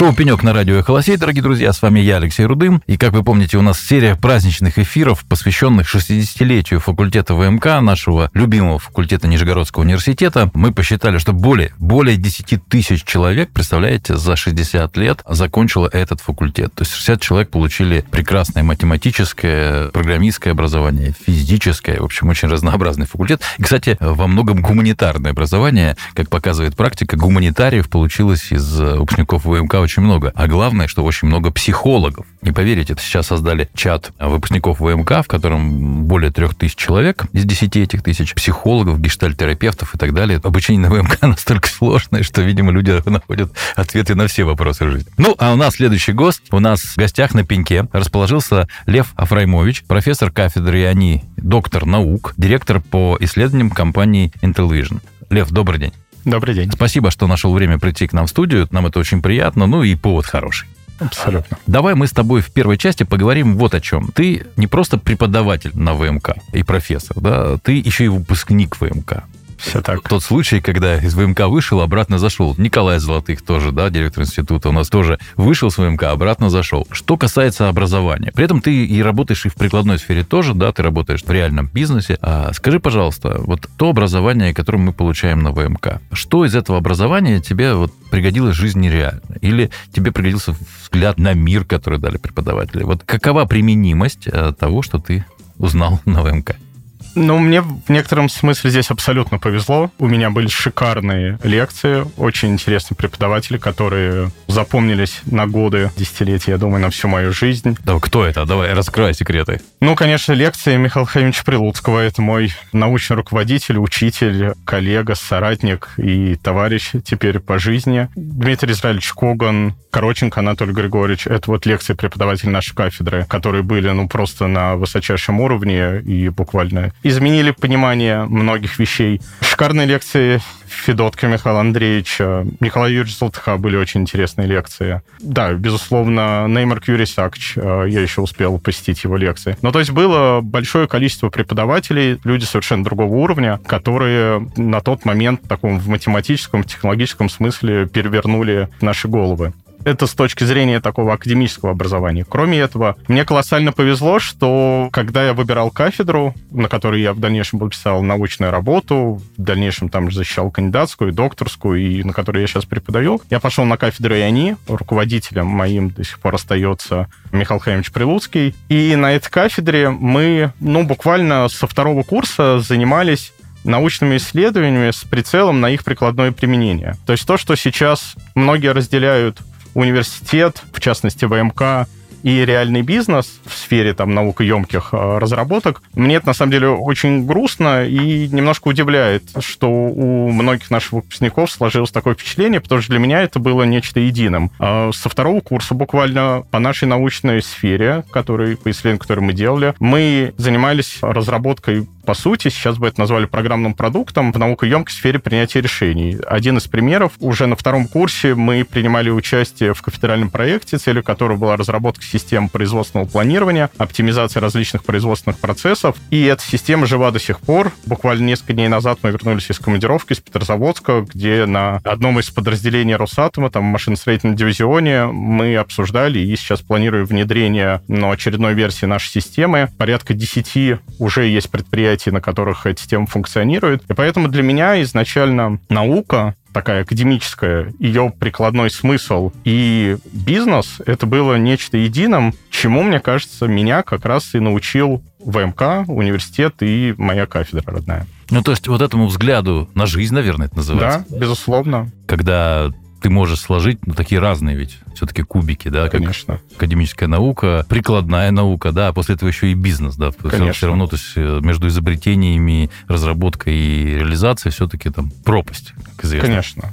Шоу «Пенек» на радио «Эхолосей», дорогие друзья, с вами я, Алексей Рудым. И, как вы помните, у нас серия праздничных эфиров, посвященных 60-летию факультета ВМК, нашего любимого факультета Нижегородского университета. Мы посчитали, что более, более 10 тысяч человек, представляете, за 60 лет закончило этот факультет. То есть 60 человек получили прекрасное математическое, программистское образование, физическое, в общем, очень разнообразный факультет. И, кстати, во многом гуманитарное образование, как показывает практика, гуманитариев получилось из выпускников ВМК очень много. А главное, что очень много психологов. Не поверите, сейчас создали чат выпускников ВМК, в котором более трех тысяч человек из десяти этих тысяч психологов, гештальтерапевтов и так далее. Обучение на ВМК настолько сложное, что, видимо, люди находят ответы на все вопросы жизни. Ну, а у нас следующий гость. У нас в гостях на пеньке расположился Лев Афраймович, профессор кафедры ИАНИ, доктор наук, директор по исследованиям компании Intellivision. Лев, добрый день. Добрый день. Спасибо, что нашел время прийти к нам в студию. Нам это очень приятно. Ну и повод хороший. Абсолютно. Давай мы с тобой в первой части поговорим вот о чем. Ты не просто преподаватель на ВМК и профессор, да, ты еще и выпускник ВМК. Все так. Тот случай, когда из ВМК вышел, обратно зашел. Николай Золотых тоже, да, директор института у нас тоже вышел с ВМК, обратно зашел. Что касается образования. При этом ты и работаешь и в прикладной сфере тоже, да, ты работаешь в реальном бизнесе. А скажи, пожалуйста, вот то образование, которое мы получаем на ВМК, что из этого образования тебе вот пригодилось в жизни реально? Или тебе пригодился взгляд на мир, который дали преподаватели? Вот какова применимость э, того, что ты узнал на ВМК? Ну, мне в некотором смысле здесь абсолютно повезло. У меня были шикарные лекции, очень интересные преподаватели, которые запомнились на годы, десятилетия, я думаю, на всю мою жизнь. Да, кто это? Давай, раскрой секреты. Ну, конечно, лекции Михаила Хаймовича Прилуцкого. Это мой научный руководитель, учитель, коллега, соратник и товарищ теперь по жизни. Дмитрий Израильевич Коган, Короченко Анатолий Григорьевич. Это вот лекции преподавателей нашей кафедры, которые были, ну, просто на высочайшем уровне и буквально изменили понимание многих вещей. Шикарные лекции Федотка Михаила Андреевича, Николая Юрьевича Золотыха были очень интересные лекции. Да, безусловно, Неймар Кьюри Сакч, э, я еще успел посетить его лекции. Но то есть было большое количество преподавателей, люди совершенно другого уровня, которые на тот момент в таком в математическом, технологическом смысле перевернули наши головы. Это с точки зрения такого академического образования. Кроме этого, мне колоссально повезло, что когда я выбирал кафедру, на которой я в дальнейшем писал научную работу, в дальнейшем там защищал кандидатскую, докторскую, и на которой я сейчас преподаю, я пошел на кафедру ИАНИ, руководителем моим до сих пор остается Михаил Хаймович Прилуцкий. И на этой кафедре мы, ну, буквально со второго курса занимались научными исследованиями с прицелом на их прикладное применение. То есть то, что сейчас многие разделяют университет, в частности ВМК, и реальный бизнес в сфере там наукоемких э, разработок, мне это на самом деле очень грустно и немножко удивляет, что у многих наших выпускников сложилось такое впечатление, потому что для меня это было нечто единым. А со второго курса буквально по нашей научной сфере, который, по исследованию, которое мы делали, мы занимались разработкой по сути, сейчас бы это назвали программным продуктом в наукоемкой сфере принятия решений. Один из примеров, уже на втором курсе мы принимали участие в кафедральном проекте, целью которого была разработка систем производственного планирования, оптимизация различных производственных процессов. И эта система жива до сих пор. Буквально несколько дней назад мы вернулись из командировки из Петрозаводска, где на одном из подразделений Росатома, там машиностроительном дивизионе, мы обсуждали и сейчас планируем внедрение ну, очередной версии нашей системы. Порядка 10 уже есть предприятий, на которых эта система функционирует. И поэтому для меня изначально наука такая академическая, ее прикладной смысл и бизнес, это было нечто единым, чему, мне кажется, меня как раз и научил ВМК, университет и моя кафедра родная. Ну, то есть вот этому взгляду на жизнь, наверное, это называется. Да, безусловно. Когда ты можешь сложить, ну, такие разные ведь все-таки кубики, да, как Конечно. академическая наука, прикладная наука, да, а после этого еще и бизнес, да. Конечно. Все равно, то есть э, между изобретениями, разработкой и реализацией все-таки там пропасть, как известно. Конечно.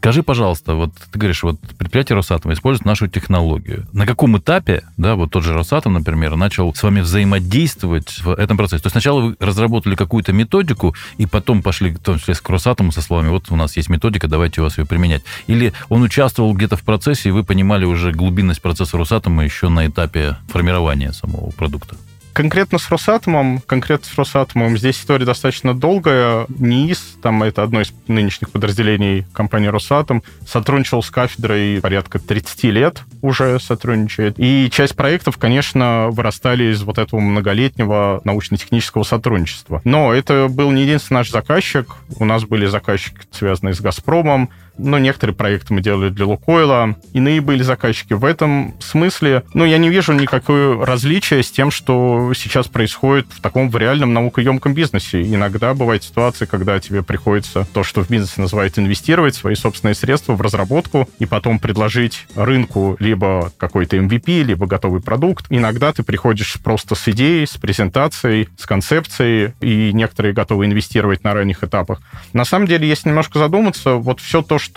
Скажи, пожалуйста, вот ты говоришь, вот предприятие Росатома использует нашу технологию. На каком этапе, да, вот тот же Росатом, например, начал с вами взаимодействовать в этом процессе? То есть сначала вы разработали какую-то методику, и потом пошли, в том числе, к Росатому со словами, вот у нас есть методика, давайте у вас ее применять. Или он участвовал где-то в процессе, и вы понимали уже глубинность процесса Росатома еще на этапе формирования самого продукта? Конкретно с Росатомом, конкретно с Росатомом здесь история достаточно долгая. НИИС, там это одно из нынешних подразделений компании Росатом, сотрудничал с кафедрой порядка 30 лет уже сотрудничает. И часть проектов, конечно, вырастали из вот этого многолетнего научно-технического сотрудничества. Но это был не единственный наш заказчик. У нас были заказчики, связанные с «Газпромом», но некоторые проекты мы делали для Лукойла, иные были заказчики. В этом смысле, ну, я не вижу никакого различия с тем, что сейчас происходит в таком в реальном наукоемком бизнесе. Иногда бывают ситуации, когда тебе приходится то, что в бизнесе называют инвестировать свои собственные средства в разработку и потом предложить рынку либо какой-то MVP, либо готовый продукт. Иногда ты приходишь просто с идеей, с презентацией, с концепцией, и некоторые готовы инвестировать на ранних этапах. На самом деле, если немножко задуматься, вот все то, что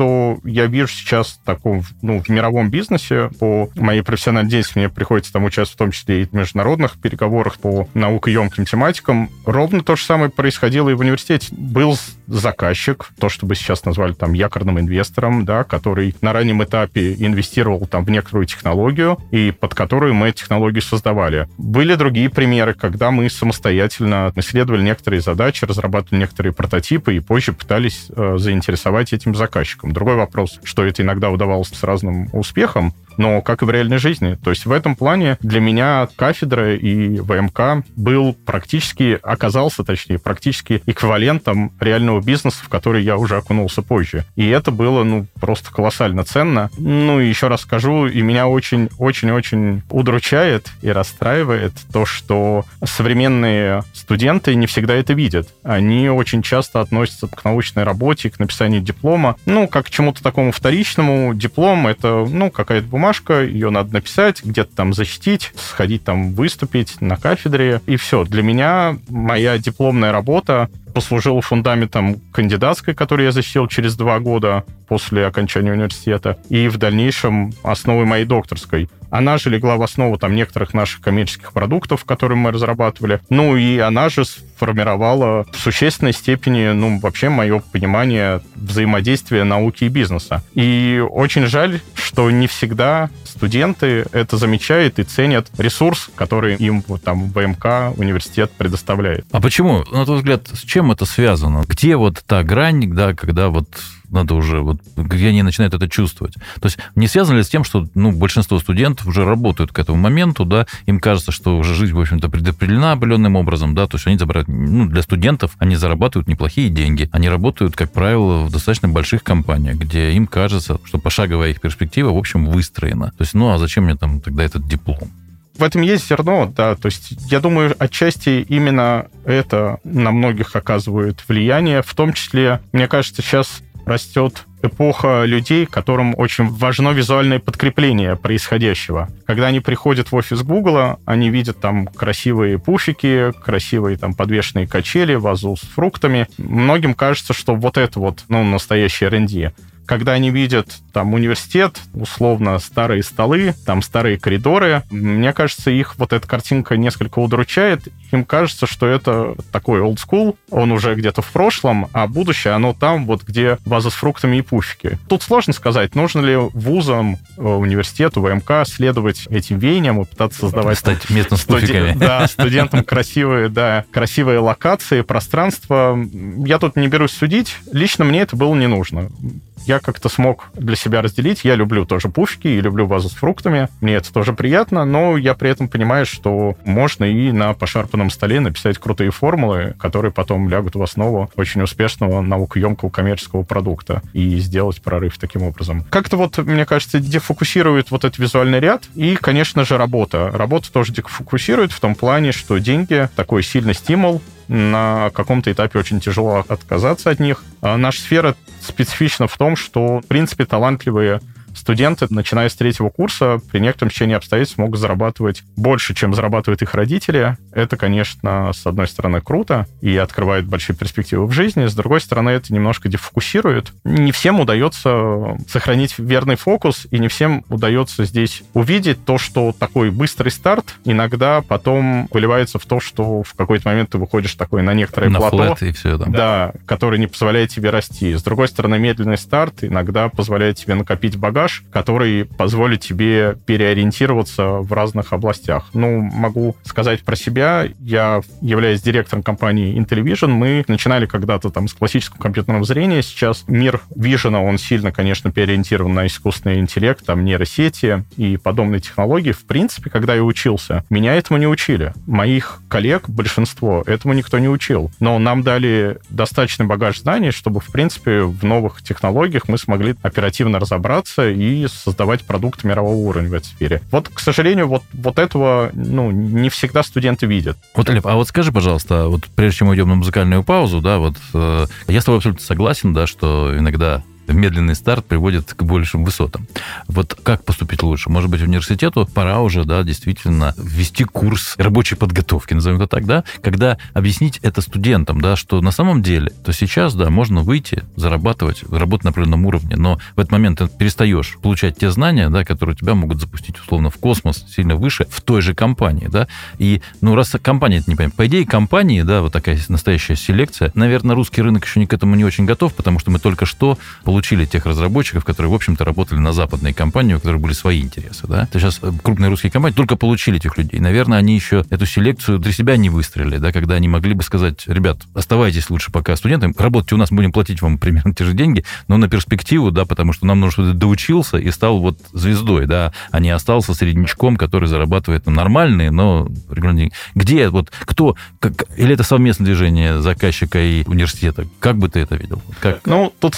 я вижу сейчас таком, ну, в мировом бизнесе, по моей профессиональной деятельности мне приходится там участвовать в том числе и в международных переговорах по наукоемким тематикам. Ровно то же самое происходило и в университете. Был заказчик, то, что бы сейчас назвали там якорным инвестором, да, который на раннем этапе инвестировал там в некоторую технологию, и под которую мы технологию создавали. Были другие примеры, когда мы самостоятельно исследовали некоторые задачи, разрабатывали некоторые прототипы и позже пытались э, заинтересовать этим заказчиком. Другой вопрос, что это иногда удавалось с разным успехом, но как и в реальной жизни. То есть в этом плане для меня кафедра и ВМК был практически, оказался, точнее, практически эквивалентом реального бизнеса, в который я уже окунулся позже. И это было, ну, просто колоссально ценно. Ну, и еще раз скажу, и меня очень-очень-очень удручает и расстраивает то, что современные студенты не всегда это видят. Они очень часто относятся к научной работе, к написанию диплома, ну, как к чему-то такому вторичному. Диплом — это, ну, какая-то бумага, бумажка, ее надо написать, где-то там защитить, сходить там выступить на кафедре, и все. Для меня моя дипломная работа послужила фундаментом кандидатской, которую я защитил через два года после окончания университета, и в дальнейшем основой моей докторской. Она же легла в основу там некоторых наших коммерческих продуктов, которые мы разрабатывали. Ну и она же сформировала в существенной степени, ну, вообще мое понимание взаимодействия науки и бизнеса. И очень жаль, что не всегда студенты это замечают и ценят ресурс, который им там ВМК университет предоставляет. А почему, на твой взгляд, с чем это связано? Где вот та грань, да, когда вот надо уже, вот, где они начинают это чувствовать. То есть не связано ли с тем, что ну, большинство студентов уже работают к этому моменту, да, им кажется, что уже жизнь, в общем-то, предопределена определенным образом, да, то есть они забирают, ну, для студентов они зарабатывают неплохие деньги, они работают, как правило, в достаточно больших компаниях, где им кажется, что пошаговая их перспектива, в общем, выстроена. То есть, ну, а зачем мне там тогда этот диплом? В этом есть зерно, да. То есть я думаю, отчасти именно это на многих оказывает влияние. В том числе, мне кажется, сейчас растет эпоха людей, которым очень важно визуальное подкрепление происходящего. Когда они приходят в офис Гугла, они видят там красивые пуфики, красивые там подвешенные качели, вазу с фруктами. Многим кажется, что вот это вот, ну, настоящий R&D когда они видят там университет, условно старые столы, там старые коридоры, мне кажется, их вот эта картинка несколько удручает. Им кажется, что это такой old school, он уже где-то в прошлом, а будущее, оно там, вот где ваза с фруктами и пуфики. Тут сложно сказать, нужно ли вузам, э, университету, ВМК следовать этим веяниям и пытаться создавать... Стать местом с пуфиками. Да, студентам красивые, да, красивые локации, пространства. Я тут не берусь судить. Лично мне это было не нужно я как-то смог для себя разделить. Я люблю тоже пушки и люблю вазу с фруктами. Мне это тоже приятно, но я при этом понимаю, что можно и на пошарпанном столе написать крутые формулы, которые потом лягут в основу очень успешного наукоемкого коммерческого продукта и сделать прорыв таким образом. Как-то вот, мне кажется, дефокусирует вот этот визуальный ряд и, конечно же, работа. Работа тоже дефокусирует в том плане, что деньги — такой сильный стимул, на каком-то этапе очень тяжело отказаться от них. А наша сфера специфична в том, что, в принципе, талантливые студенты, начиная с третьего курса, при некотором течении обстоятельств могут зарабатывать больше, чем зарабатывают их родители. Это, конечно, с одной стороны, круто и открывает большие перспективы в жизни. С другой стороны, это немножко дефокусирует. Не всем удается сохранить верный фокус, и не всем удается здесь увидеть то, что такой быстрый старт иногда потом выливается в то, что в какой-то момент ты выходишь такой на некоторое на плато. и все, да. Да, который не позволяет тебе расти. С другой стороны, медленный старт иногда позволяет тебе накопить багаж багаж, который позволит тебе переориентироваться в разных областях. Ну, могу сказать про себя. Я являюсь директором компании Intellivision. Мы начинали когда-то там с классического компьютерного зрения. Сейчас мир Vision, он сильно, конечно, переориентирован на искусственный интеллект, там нейросети и подобные технологии. В принципе, когда я учился, меня этому не учили. Моих коллег, большинство, этому никто не учил. Но нам дали достаточный багаж знаний, чтобы, в принципе, в новых технологиях мы смогли оперативно разобраться и создавать продукты мирового уровня в этой сфере. Вот, к сожалению, вот, вот этого ну, не всегда студенты видят. Вот, Лев, а вот скажи, пожалуйста, вот прежде чем мы идем на музыкальную паузу, да, вот э, я с тобой абсолютно согласен, да, что иногда медленный старт приводит к большим высотам. Вот как поступить лучше? Может быть, университету пора уже, да, действительно ввести курс рабочей подготовки, назовем это так, да, когда объяснить это студентам, да, что на самом деле, то сейчас, да, можно выйти, зарабатывать, работать на определенном уровне, но в этот момент ты перестаешь получать те знания, да, которые тебя могут запустить условно в космос, сильно выше, в той же компании, да, и, ну, раз компания это не понимает, по идее, компании, да, вот такая настоящая селекция, наверное, русский рынок еще не к этому не очень готов, потому что мы только что получили тех разработчиков, которые, в общем-то, работали на западные компании, у которых были свои интересы. Да? То сейчас э, крупные русские компании только получили этих людей. Наверное, они еще эту селекцию для себя не выстроили, да, когда они могли бы сказать, ребят, оставайтесь лучше пока студентами, работайте у нас, будем платить вам примерно те же деньги, но на перспективу, да, потому что нам нужно, чтобы ты доучился и стал вот звездой, да, а не остался среднячком, который зарабатывает ну, нормальные, но регулярные. Где, вот, кто, как, или это совместное движение заказчика и университета? Как бы ты это видел? Как? Ну, тут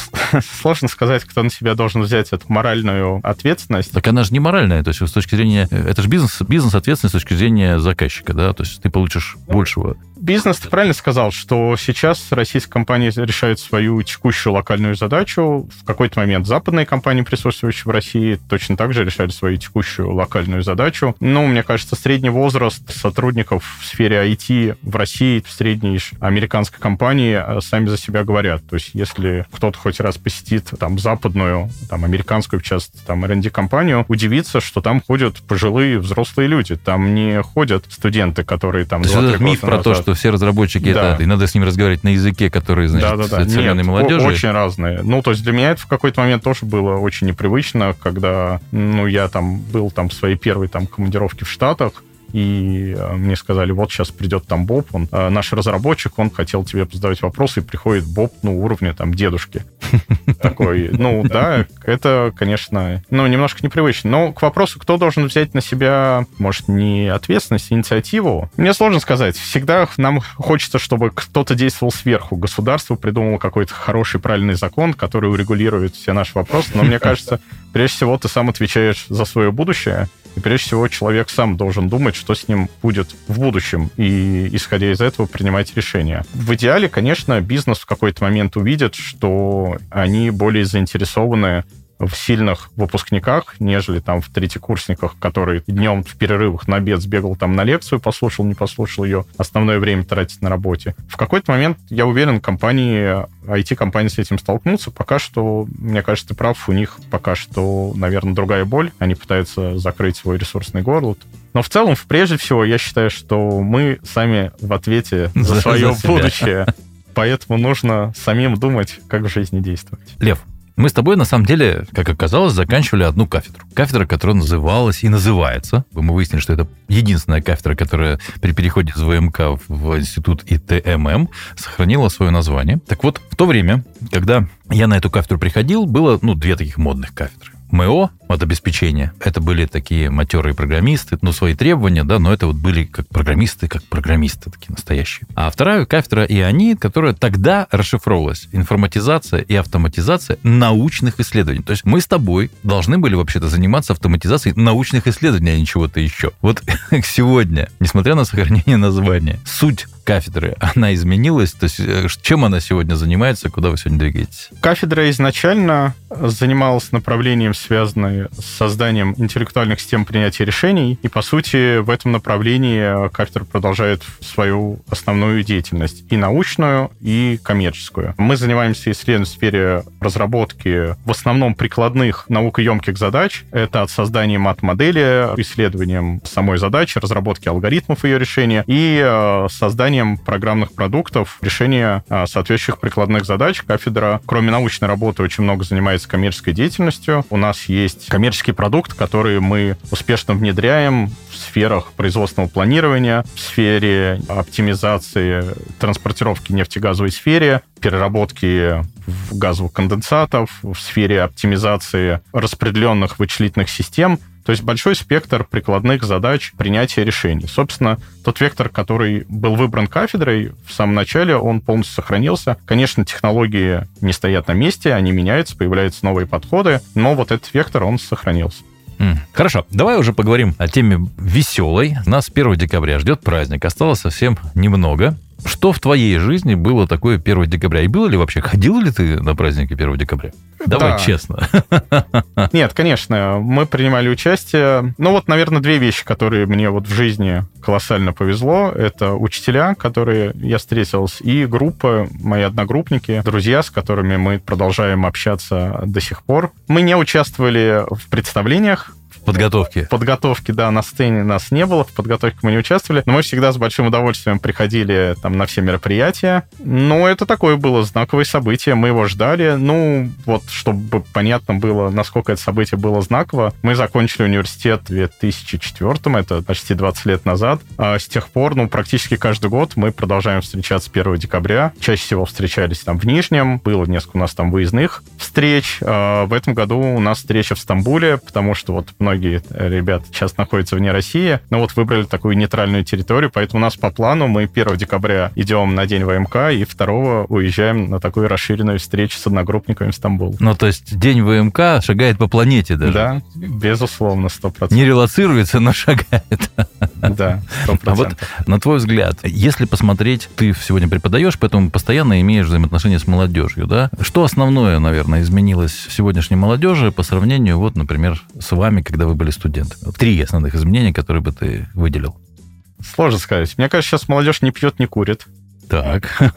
сложно сказать, кто на себя должен взять эту моральную ответственность. Так она же не моральная, то есть с точки зрения... Это же бизнес, бизнес-ответственность с точки зрения заказчика, да, то есть ты получишь большего Бизнес, ты правильно сказал, что сейчас российские компании решают свою текущую локальную задачу. В какой-то момент западные компании, присутствующие в России, точно так же решали свою текущую локальную задачу. Ну, мне кажется, средний возраст сотрудников в сфере IT в России, в средней американской компании, э, сами за себя говорят. То есть, если кто-то хоть раз посетит там западную, там американскую, в частности, там R&D-компанию, удивится, что там ходят пожилые взрослые люди. Там не ходят студенты, которые там... Это миф про назад. то, что все разработчики да. это, и надо с ними разговаривать на языке, который, значит, да, да, да. современной Нет, молодежи. очень разные. Ну, то есть для меня это в какой-то момент тоже было очень непривычно, когда, ну, я там был там в своей первой там командировке в Штатах, и э, мне сказали, вот сейчас придет там Боб, он э, наш разработчик, он хотел тебе задавать вопросы, и приходит Боб, ну, уровня там дедушки. Такой, ну, да, это, конечно, ну, немножко непривычно. Но к вопросу, кто должен взять на себя, может, не ответственность, а инициативу, мне сложно сказать. Всегда нам хочется, чтобы кто-то действовал сверху. Государство придумало какой-то хороший, правильный закон, который урегулирует все наши вопросы, но мне кажется, прежде всего ты сам отвечаешь за свое будущее, и прежде всего человек сам должен думать, что с ним будет в будущем, и исходя из этого принимать решения. В идеале, конечно, бизнес в какой-то момент увидит, что они более заинтересованы в сильных выпускниках, нежели там в третьекурсниках, который днем в перерывах на обед сбегал там на лекцию, послушал, не послушал ее, основное время тратить на работе. В какой-то момент, я уверен, компании, IT-компании с этим столкнутся. Пока что, мне кажется, ты прав, у них пока что, наверное, другая боль. Они пытаются закрыть свой ресурсный горло. Но в целом, прежде всего, я считаю, что мы сами в ответе за, за свое за будущее. Поэтому нужно самим думать, как в жизни действовать. Лев, мы с тобой, на самом деле, как оказалось, заканчивали одну кафедру. Кафедра, которая называлась и называется. Мы выяснили, что это единственная кафедра, которая при переходе из ВМК в институт ИТММ сохранила свое название. Так вот, в то время, когда я на эту кафедру приходил, было, ну, две таких модных кафедры. МО от обеспечения. Это были такие матерые программисты, ну, свои требования, да, но это вот были как программисты, как программисты такие настоящие. А вторая кафедра и они, которая тогда расшифровывалась. Информатизация и автоматизация научных исследований. То есть мы с тобой должны были вообще-то заниматься автоматизацией научных исследований, а не чего-то еще. Вот сегодня, несмотря на сохранение названия, суть кафедры, она изменилась? То есть э, чем она сегодня занимается, куда вы сегодня двигаетесь? Кафедра изначально занималась направлением, связанным с созданием интеллектуальных систем принятия решений, и, по сути, в этом направлении кафедра продолжает свою основную деятельность, и научную, и коммерческую. Мы занимаемся исследованием в сфере разработки в основном прикладных наукоемких задач. Это от создания мат-модели, исследованием самой задачи, разработки алгоритмов ее решения и э, созданием программных продуктов, решения а, соответствующих прикладных задач. Кафедра, кроме научной работы, очень много занимается коммерческой деятельностью. У нас есть коммерческий продукт, который мы успешно внедряем в сферах производственного планирования, в сфере оптимизации транспортировки нефтегазовой сфере, переработки газовых конденсатов, в сфере оптимизации распределенных вычислительных систем. То есть большой спектр прикладных задач принятия решений. Собственно, тот вектор, который был выбран кафедрой в самом начале, он полностью сохранился. Конечно, технологии не стоят на месте, они меняются, появляются новые подходы, но вот этот вектор, он сохранился. Хорошо, давай уже поговорим о теме веселой. Нас 1 декабря ждет праздник, осталось совсем немного. Что в твоей жизни было такое 1 декабря? И было ли вообще, ходил ли ты на праздники 1 декабря? Давай Да. честно. Нет, конечно, мы принимали участие. Ну вот, наверное, две вещи, которые мне вот в жизни колоссально повезло. Это учителя, которые я встретился, и группа, мои одногруппники, друзья, с которыми мы продолжаем общаться до сих пор. Мы не участвовали в представлениях, Подготовки. В подготовке, да, на сцене нас не было, в подготовке мы не участвовали, но мы всегда с большим удовольствием приходили там на все мероприятия. Но это такое было знаковое событие, мы его ждали. Ну, вот, чтобы понятно было, насколько это событие было знаково, мы закончили университет в 2004, это почти 20 лет назад. А с тех пор, ну, практически каждый год мы продолжаем встречаться 1 декабря. Чаще всего встречались там в Нижнем, было несколько у нас там выездных встреч. А в этом году у нас встреча в Стамбуле, потому что вот многие ребята сейчас находятся вне России, но вот выбрали такую нейтральную территорию, поэтому у нас по плану мы 1 декабря идем на день ВМК и 2 уезжаем на такую расширенную встречу с одногруппниками в Стамбул. Ну, то есть день ВМК шагает по планете даже. Да, безусловно, 100%. Не релацируется, но шагает. Да, 100%. А вот на твой взгляд, если посмотреть, ты сегодня преподаешь, поэтому постоянно имеешь взаимоотношения с молодежью, да? Что основное, наверное, изменилось в сегодняшней молодежи по сравнению, вот, например, с вами, когда вы были студентами? Три основных изменения, которые бы ты выделил. Сложно сказать. Мне кажется, сейчас молодежь не пьет, не курит. Так.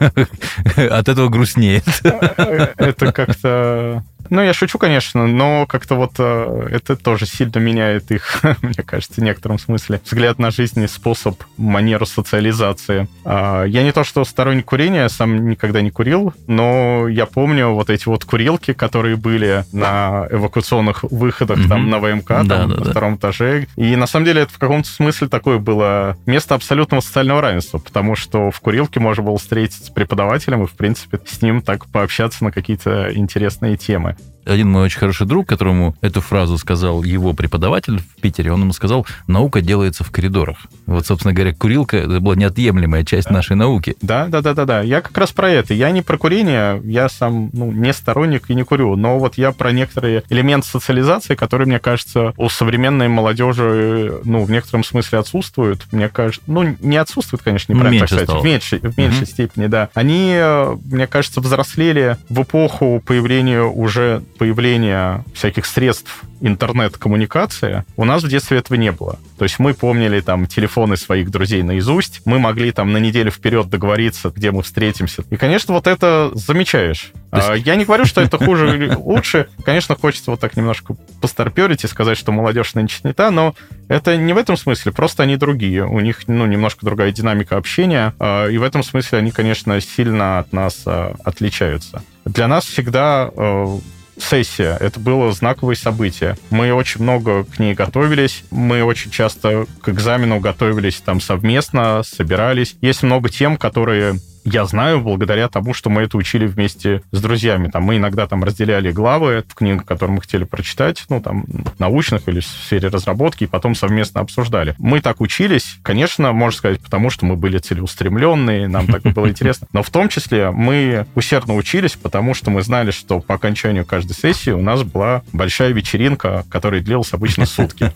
От этого грустнеет. Это как-то... Ну, я шучу, конечно, но как-то вот э, это тоже сильно меняет их, мне кажется, в некотором смысле, взгляд на жизнь и способ, манеру социализации. А, Я не то, что сторонник курения, сам никогда не курил, но я помню вот эти вот курилки, которые были на эвакуационных выходах там на ВМК, Да, там да, на да. втором этаже. И на самом деле это в каком-то смысле такое было место абсолютного социального равенства, потому что в курилке можно было встретиться с преподавателем и, в принципе, с ним так пообщаться на какие-то интересные темы. Один мой очень хороший друг, которому эту фразу сказал его преподаватель в Питере, он ему сказал, наука делается в коридорах. Вот, собственно говоря, курилка это была неотъемлемая часть нашей науки. Да, да, да, да, да. Я как раз про это. Я не про курение, я сам ну, не сторонник и не курю, но вот я про некоторые элементы социализации, которые, мне кажется, у современной молодежи, ну, в некотором смысле отсутствуют. Мне кажется, ну, не отсутствуют, конечно, неправильно Меньше так сказать, стало. в меньшей, в меньшей Мгм. степени, да. Они, э, мне кажется, взрослели в эпоху появления уже появления всяких средств интернет-коммуникации. У нас в детстве этого не было. То есть мы помнили там телефоны своих друзей наизусть, мы могли там на неделю вперед договориться, где мы встретимся. И, конечно, вот это замечаешь. То А, Я не говорю, что это хуже или лучше. Конечно, хочется вот так немножко постарперить и сказать, что молодежь нынче не та, но это не в этом смысле, просто они другие. У них, ну, немножко другая динамика общения, а, и в этом смысле они, конечно, сильно от нас а, отличаются. Для нас всегда э, сессия. Это было знаковое событие. Мы очень много к ней готовились. Мы очень часто к экзамену готовились там совместно, собирались. Есть много тем, которые я знаю благодаря тому, что мы это учили вместе с друзьями. Там мы иногда там разделяли главы в книгах, которые мы хотели прочитать, ну, там, научных или в сфере разработки, и потом совместно обсуждали. Мы так учились, конечно, можно сказать, потому что мы были целеустремленные, нам так было интересно. Но в том числе мы усердно учились, потому что мы знали, что по окончанию каждой сессии у нас была большая вечеринка, которая длилась обычно сутки.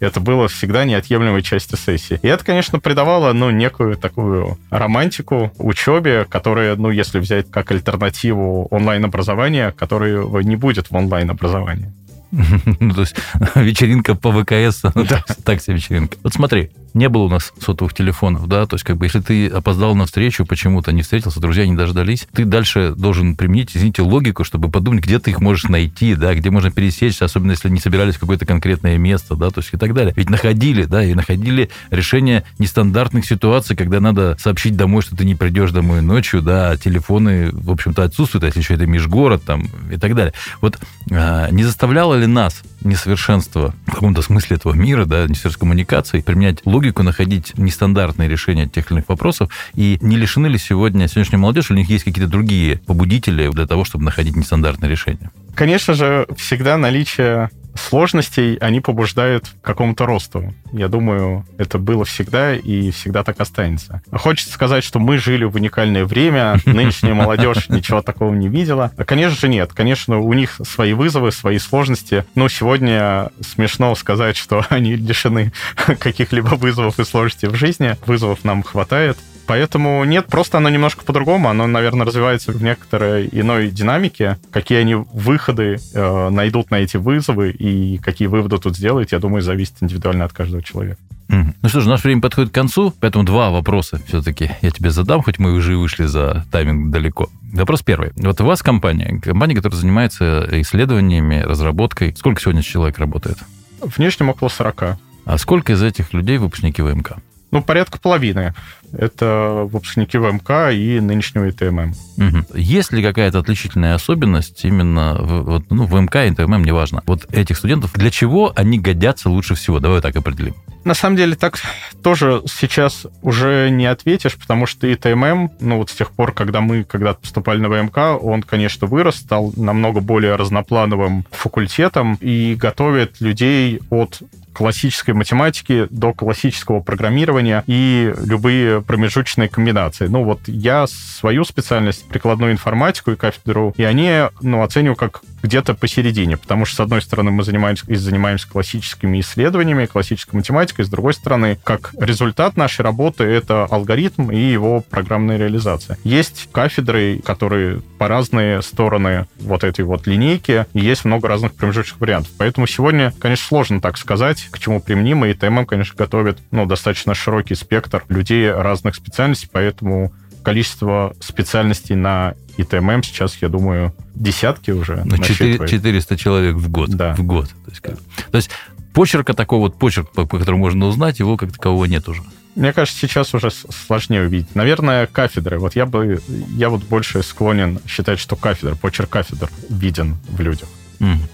Это было всегда неотъемлемой частью сессии. И это, конечно, придавало, ну, некую такую романтику учебе, которая, ну, если взять как альтернативу онлайн-образования, которого не будет в онлайн-образовании. Ну, то есть вечеринка по ВКС, Да. так себе вечеринка. Вот смотри, не было у нас сотовых телефонов, да, то есть как бы если ты опоздал на встречу почему-то, не встретился, друзья не дождались, ты дальше должен применить, извините, логику, чтобы подумать, где ты их можешь найти, да, где можно пересечься, особенно если не собирались в какое-то конкретное место, да, то есть и так далее. Ведь находили, да, и находили решение нестандартных ситуаций, когда надо сообщить домой, что ты не придешь домой ночью, да, а телефоны, в общем-то, отсутствуют, а если еще это межгород там и так далее. Вот а, не заставляло ли нас несовершенство в каком-то смысле этого мира, да, несовершенство коммуникации, применять логику, находить нестандартные решения тех или иных вопросов, и не лишены ли сегодня сегодняшняя молодежь, у них есть какие-то другие побудители для того, чтобы находить нестандартные решения? Конечно же, всегда наличие сложностей, они побуждают к какому-то росту. Я думаю, это было всегда и всегда так останется. Хочется сказать, что мы жили в уникальное время, нынешняя молодежь ничего такого не видела. А, конечно же, нет. Конечно, у них свои вызовы, свои сложности. Но сегодня смешно сказать, что они лишены каких-либо вызовов и сложностей в жизни. Вызовов нам хватает. Поэтому нет, просто оно немножко по-другому. Оно, наверное, развивается в некоторой иной динамике. Какие они выходы э, найдут на эти вызовы и какие выводы тут сделают, я думаю, зависит индивидуально от каждого человека. Ну что ж, наше время подходит к концу, поэтому два вопроса все-таки я тебе задам, хоть мы уже вышли за тайминг далеко. Вопрос первый. Вот у вас компания, компания, которая занимается исследованиями, разработкой. Сколько сегодня человек работает? В нижнем около 40. А сколько из этих людей выпускники ВМК? Ну, порядка половины. Это выпускники ВМК и нынешнего ИТММ. Угу. Есть ли какая-то отличительная особенность именно в, вот, ну, ВМК и ИТММ, неважно, вот этих студентов, для чего они годятся лучше всего? Давай так определим. На самом деле так тоже сейчас уже не ответишь, потому что ИТММ, ну вот с тех пор, когда мы когда-то поступали на ВМК, он, конечно, вырос, стал намного более разноплановым факультетом и готовит людей от классической математики до классического программирования и любые промежуточные комбинации. Ну вот я свою специальность, прикладную информатику и кафедру, и они ну, оцениваю как где-то посередине, потому что, с одной стороны, мы занимаемся, и занимаемся классическими исследованиями, классической математикой, с другой стороны, как результат нашей работы это алгоритм и его программная реализация. Есть кафедры, которые по разные стороны вот этой вот линейки, и есть много разных промежуточных вариантов. Поэтому сегодня, конечно, сложно так сказать, к чему применимо, и ТММ, конечно, готовит ну, достаточно широкий спектр людей разных специальностей, поэтому количество специальностей на ИТММ сейчас, я думаю, десятки уже. Ну, 4, 400 человек в год. Да. В год. То есть, то есть почерка такого вот почерк, по, по которому можно узнать, его как такового нет уже. Мне кажется, сейчас уже сложнее увидеть. Наверное, кафедры. Вот я бы, я вот больше склонен считать, что кафедра, почерк кафедр виден в людях.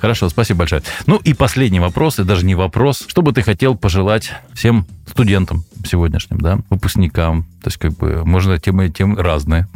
Хорошо, спасибо большое. Ну и последний вопрос, и даже не вопрос. Что бы ты хотел пожелать всем студентам сегодняшним, да, выпускникам, то есть как бы можно темы тем разные,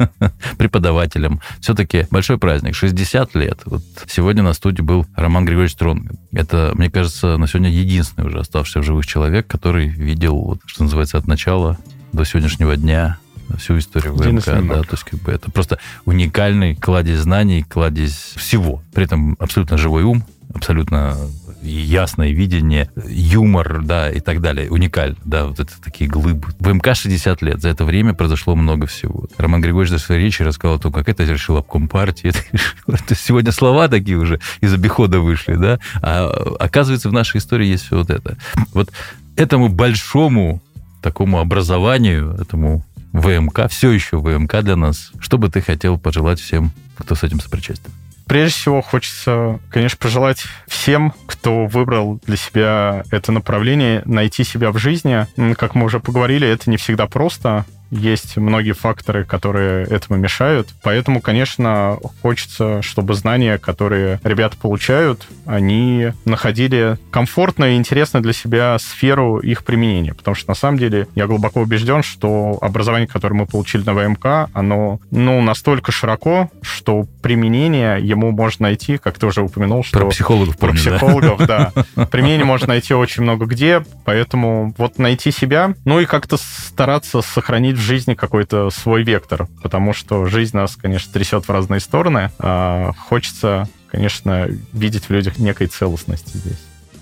преподавателям. Все-таки большой праздник, 60 лет. Вот сегодня на студии был Роман Григорьевич Трон. Это, мне кажется, на сегодня единственный уже оставшийся в живых человек, который видел, вот, что называется, от начала до сегодняшнего дня всю историю ВМК. Да, то есть как бы это просто уникальный кладезь знаний, кладезь всего. При этом абсолютно живой ум, абсолютно ясное видение, юмор, да, и так далее. Уникально, да, вот это такие глыбы. ВМК 60 лет. За это время произошло много всего. Роман Григорьевич в своей речи рассказал о том, как это решил обком партии. Это сегодня слова такие уже из обихода вышли, да. А оказывается, в нашей истории есть все вот это. Вот этому большому такому образованию, этому ВМК, все еще ВМК для нас. Что бы ты хотел пожелать всем, кто с этим сопричастен? Прежде всего, хочется, конечно, пожелать всем, кто выбрал для себя это направление, найти себя в жизни. Как мы уже поговорили, это не всегда просто. Есть многие факторы, которые этому мешают. Поэтому, конечно, хочется, чтобы знания, которые ребята получают, они находили комфортную и интересную для себя сферу их применения. Потому что, на самом деле, я глубоко убежден, что образование, которое мы получили на ВМК, оно ну, настолько широко, что применение ему можно найти, как ты уже упомянул, что... Про психологов. Про психологов, да. Применение можно найти очень много где, поэтому вот найти себя, ну и как-то стараться сохранить в жизни какой-то свой вектор, потому что жизнь нас, конечно, трясет в разные стороны. А хочется, конечно, видеть в людях некой целостности здесь.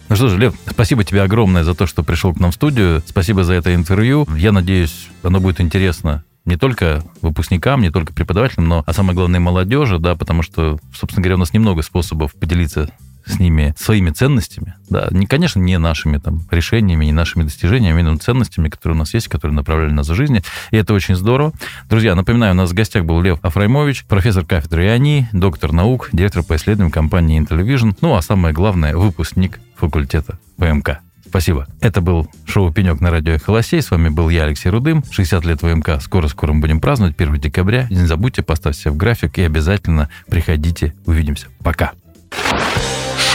Ну что же, Лев, спасибо тебе огромное за то, что пришел к нам в студию. Спасибо за это интервью. Я надеюсь, оно будет интересно не только выпускникам, не только преподавателям, но, а самое главное, молодежи, да, потому что, собственно говоря, у нас немного способов поделиться с ними своими ценностями, да, не, конечно, не нашими там решениями, не нашими достижениями, но ценностями, которые у нас есть, которые направляли нас в жизни, и это очень здорово. Друзья, напоминаю, у нас в гостях был Лев Афраймович, профессор кафедры ИАНИ, доктор наук, директор по исследованиям компании Intellivision, ну, а самое главное, выпускник факультета ВМК. Спасибо. Это был шоу «Пенек» на радио «Холосей». С вами был я, Алексей Рудым. 60 лет ВМК. Скоро-скоро мы будем праздновать, 1 декабря. Не забудьте, поставьте себя в график и обязательно приходите. Увидимся. Пока.